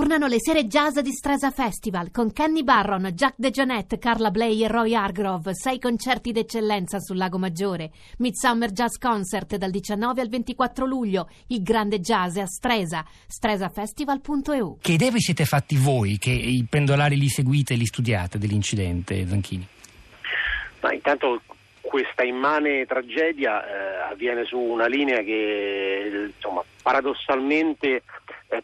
Tornano le sere jazz di Stresa Festival con Kenny Barron, Jack DeJohnette, Carla Bley e Roy Hargrove. Sei concerti d'eccellenza sul Lago Maggiore. Midsummer Jazz Concert dal 19 al 24 luglio. Il grande jazz a Stresa. stresafestival.eu. Che idee vi siete fatti voi che i pendolari li seguite e li studiate dell'incidente, Zanchini? Ma intanto questa immane tragedia eh, avviene su una linea che insomma, paradossalmente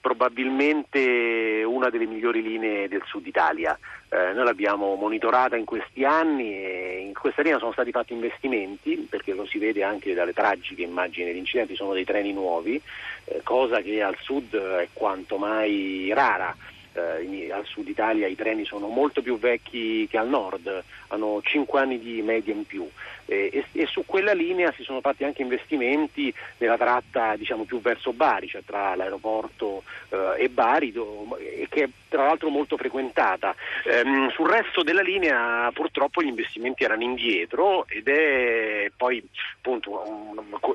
probabilmente una delle migliori linee del sud Italia. Eh, noi l'abbiamo monitorata in questi anni e in questa linea sono stati fatti investimenti, perché lo si vede anche dalle tragiche immagini degli incidenti, sono dei treni nuovi, eh, cosa che al sud è quanto mai rara. Eh, al sud Italia i treni sono molto più vecchi che al nord, hanno 5 anni di media in più eh, e, e, su quella linea si sono fatti anche investimenti nella tratta diciamo, più verso Bari, cioè tra l'aeroporto eh, e Bari, do, che è tra l'altro molto frequentata. Ehm, sul resto della linea purtroppo gli investimenti erano indietro ed è poi appunto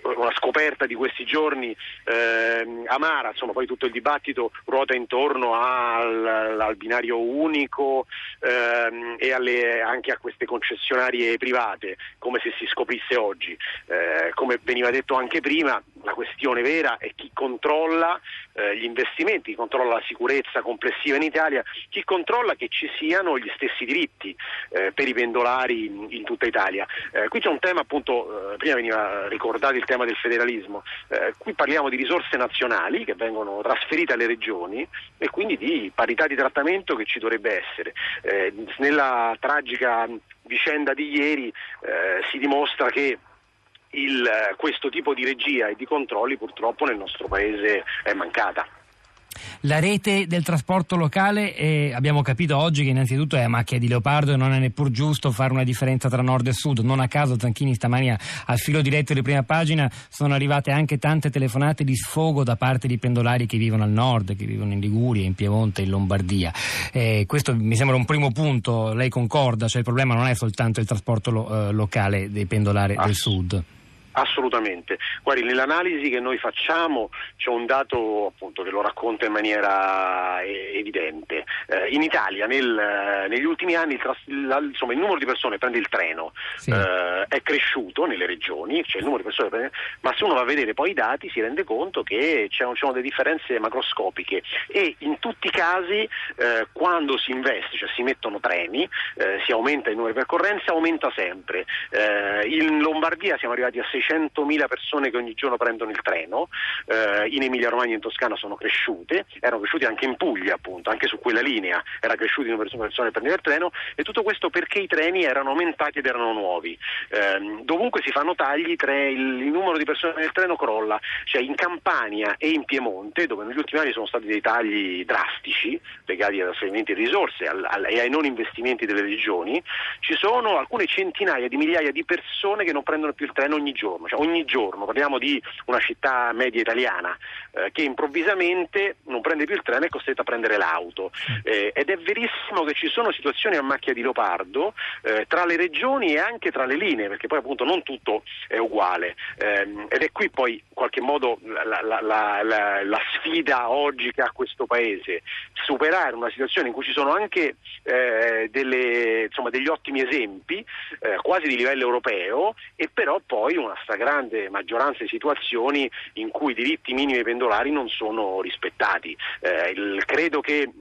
una scoperta di questi giorni ehm, amara, insomma poi tutto il dibattito ruota intorno al, al binario unico ehm, e alle, anche a queste concessionarie private, come se si scoprisse oggi. Eh, come veniva detto anche prima, la questione vera è chi controlla eh, gli investimenti, chi controlla la sicurezza complessiva in Italia, chi controlla che ci siano gli stessi diritti eh, per i pendolari in, in tutta Italia. Eh, qui c'è un tema appunto, eh, prima veniva ricordato il tema del federalismo, eh, qui parliamo di risorse nazionali che vengono trasferite alle regioni e quindi di parità di trattamento che ci dovrebbe essere. Eh, nella tragica vicenda di ieri si dimostra che il, questo tipo di regia e di controlli purtroppo nel nostro Paese è mancata. La rete del trasporto locale eh, abbiamo capito oggi che innanzitutto è a macchia di leopardo e non è neppur giusto fare una differenza tra nord e sud. Non a caso Zanchini stamani al filo diretto di prima pagina sono arrivate anche tante telefonate di sfogo da parte di pendolari che vivono al nord, che vivono in Liguria, in Piemonte, in Lombardia. Eh, questo mi sembra un primo punto, lei concorda, cioè il problema non è soltanto il trasporto lo, eh, locale dei pendolari ah. del sud. Assolutamente. Guardi, nell'analisi che noi facciamo c'è un dato appunto, che lo racconta in maniera evidente. Eh, in Italia nel, negli ultimi anni il, la, insomma, il, numero di persone che prende il treno sì. eh, è cresciuto nelle regioni, cioè il numero di persone prende, ma se uno va a vedere poi i dati si rende conto che c'erano, c'erano delle differenze macroscopiche e in tutti i casi eh, quando si investe, cioè si mettono treni, eh, si aumenta il numero di percorrenze, aumenta sempre. Eh, in Lombardia siamo arrivati a 6 600.000 persone che ogni giorno prendono il treno, eh, in Emilia Romagna e in Toscana sono cresciute, erano cresciute anche in Puglia appunto, anche su quella linea. Era cresciuto il numero di persone che prendevano il treno. E tutto questo perché i treni erano aumentati ed erano nuovi. Eh, dovunque si fanno tagli, tre, il, il, numero di persone nel treno crolla, cioè in Campania e in Piemonte, dove negli ultimi anni sono stati dei tagli drastici legati a trasferimenti di risorse al, al, e ai non investimenti delle regioni, ci sono alcune centinaia di migliaia di persone che non prendono più il treno ogni giorno giorno, cioè ogni giorno, parliamo di una città media italiana eh, che improvvisamente non prende più il treno e è costretta a prendere l'auto. Eh, ed è verissimo che ci sono situazioni a macchia di leopardo eh, tra le regioni e anche tra le linee perché poi appunto non tutto è uguale. Ehm, ed è qui poi in qualche modo la, la, la, la, sfida oggi che ha questo paese, superare una situazione in cui ci sono anche eh, delle, insomma, degli ottimi esempi eh, quasi di livello europeo e però poi una stragrande maggioranza di situazioni in cui i diritti minimi pendolari non sono rispettati. Eh, il, credo che eh,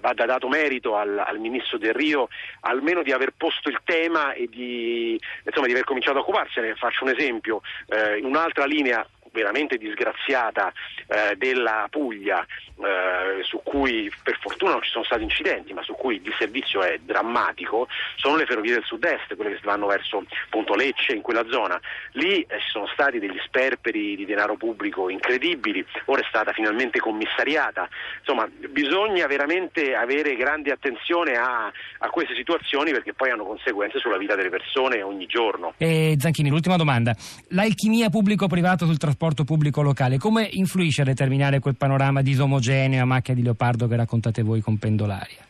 vada dato merito al, al, Ministro Del Rio almeno di aver posto il tema e di, insomma, di aver cominciato a occuparsene. Faccio un esempio, eh, in un'altra linea veramente disgraziata eh, della Puglia, eh, su cui per fortuna non ci sono stati incidenti, ma su cui il disservizio è drammatico, sono le ferrovie del sud-est, quelle che vanno verso appunto, Lecce, in quella zona. Lì eh, ci sono stati degli sperperi di denaro pubblico incredibili, ora è stata finalmente commissariata. Insomma, bisogna veramente avere grande attenzione a, a queste situazioni perché poi hanno conseguenze sulla vita delle persone ogni giorno. E Zanchini, l'ultima domanda. L'alchimia pubblico-privato sul trasporto trasporto pubblico locale, come influisce a determinare quel panorama disomogeneo a macchia di leopardo che raccontate voi con Pendolaria?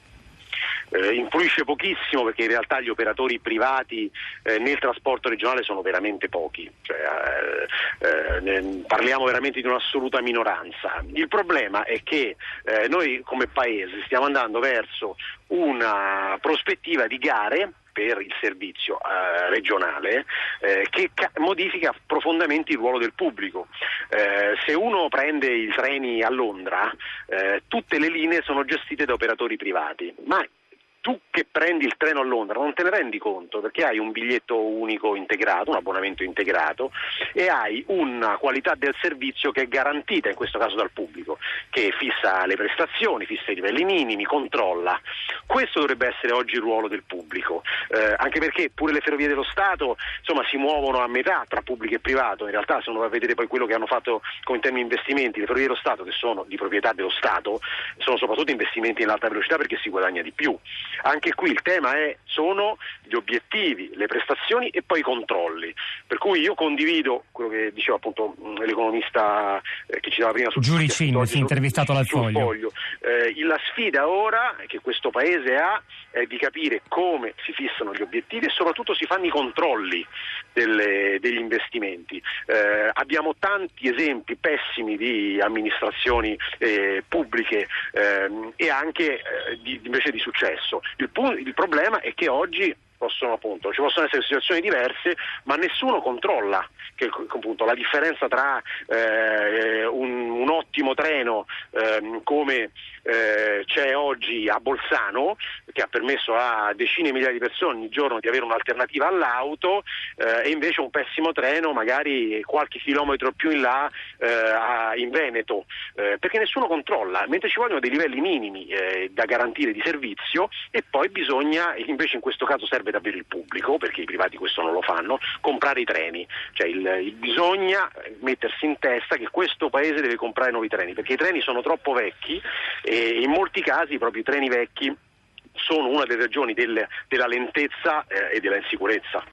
eh, influisce pochissimo perché in realtà gli operatori privati eh, nel trasporto regionale sono veramente pochi, cioè, eh, ne, parliamo veramente di un'assoluta minoranza. Il problema è che noi come Paese stiamo andando verso una prospettiva di gare per il servizio eh, regionale eh, che ca- modifica profondamente il ruolo del pubblico. Eh, se uno prende i treni a Londra, eh, tutte le linee sono gestite da operatori privati, ma tu che prendi il treno a Londra non te ne rendi conto perché hai un biglietto unico integrato, un abbonamento integrato e hai una qualità del servizio che è garantita in questo caso dal pubblico, che fissa le prestazioni, fissa i livelli minimi, controlla. Questo dovrebbe essere oggi il ruolo del pubblico, eh, anche perché pure le ferrovie dello Stato insomma, si muovono a metà tra pubblico e privato, in realtà se uno va a vedere poi quello che hanno fatto con termini di investimenti, le ferrovie dello Stato che sono di proprietà dello Stato, sono soprattutto investimenti in alta velocità perché si guadagna di più. Anche qui il tema è, sono gli obiettivi, le prestazioni e poi i controlli. Per cui io condivido quello che diceva appunto l'economista eh, che ci dava prima sul Giuricin, si è intervistato dal foglio. foglio. Eh, la sfida ora che questo Paese ha è di capire come si fissano gli obiettivi e soprattutto si fanno i controlli delle, degli investimenti. Eh, abbiamo tanti esempi pessimi di amministrazioni eh, pubbliche ehm, e anche eh, di, invece di successo. Il, il problema è che oggi possono, appunto, ci possono essere situazioni diverse, ma nessuno controlla che, appunto, la differenza tra eh, un, un, ottimo treno eh, come eh, c'è oggi a Bolzano, che ha permesso a decine di migliaia di persone ogni giorno di avere un'alternativa all'auto, eh, e invece un pessimo treno magari qualche chilometro più in là eh, in Veneto, eh, perché nessuno controlla, mentre ci vogliono dei livelli minimi da garantire di servizio e poi bisogna, invece in questo caso serve davvero il pubblico, perché i privati questo non lo fanno, comprare i treni. Cioè il, il bisogna mettersi in testa che questo paese deve comprare nuovi treni, perché i treni sono troppo vecchi e in molti casi proprio i treni vecchi sono una delle ragioni del, della lentezza eh, e della insicurezza.